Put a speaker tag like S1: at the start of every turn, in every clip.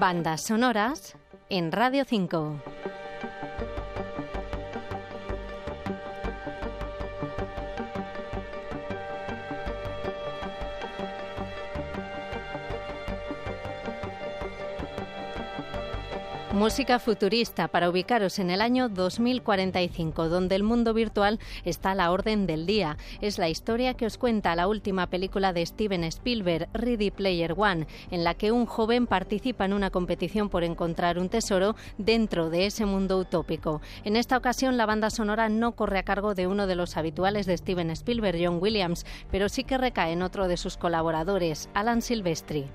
S1: Bandas sonoras en Radio 5. Música futurista para ubicaros en el año 2045, donde el mundo virtual está a la orden del día. Es la historia que os cuenta la última película de Steven Spielberg, Ready Player One, en la que un joven participa en una competición por encontrar un tesoro dentro de ese mundo utópico. En esta ocasión, la banda sonora no corre a cargo de uno de los habituales de Steven Spielberg, John Williams, pero sí que recae en otro de sus colaboradores, Alan Silvestri.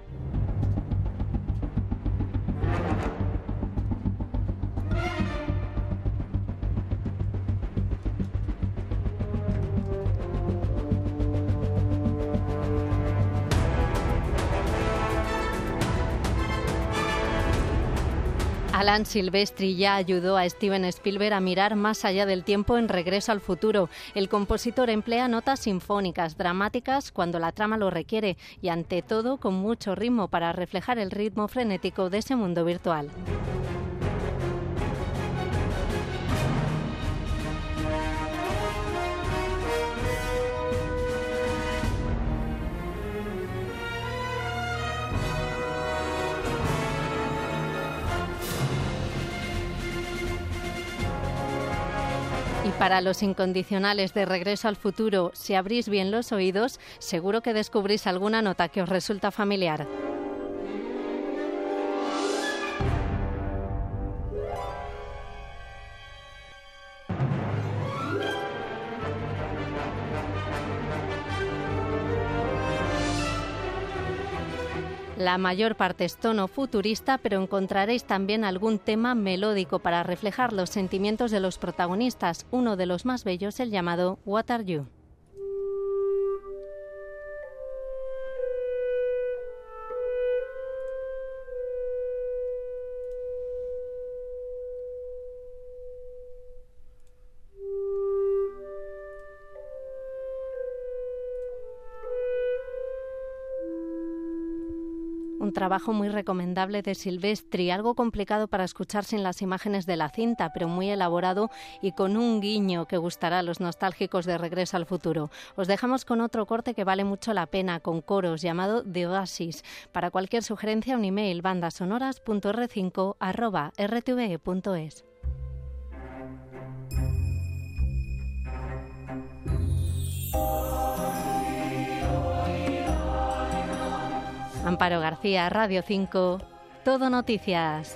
S1: Alan Silvestri ya ayudó a Steven Spielberg a mirar más allá del tiempo en Regreso al futuro. El compositor emplea notas sinfónicas, dramáticas cuando la trama lo requiere y ante todo con mucho ritmo para reflejar el ritmo frenético de ese mundo virtual. Para los incondicionales de Regreso al Futuro, si abrís bien los oídos, seguro que descubrís alguna nota que os resulta familiar. La mayor parte es tono futurista, pero encontraréis también algún tema melódico para reflejar los sentimientos de los protagonistas, uno de los más bellos, el llamado What Are You. Un trabajo muy recomendable de Silvestri, algo complicado para escuchar sin las imágenes de la cinta, pero muy elaborado y con un guiño que gustará a los nostálgicos de Regreso al Futuro. Os dejamos con otro corte que vale mucho la pena, con coros, llamado The Oasis. Para cualquier sugerencia, un email bandasonoras.r5.rtve.es. Amparo García, Radio 5, Todo Noticias.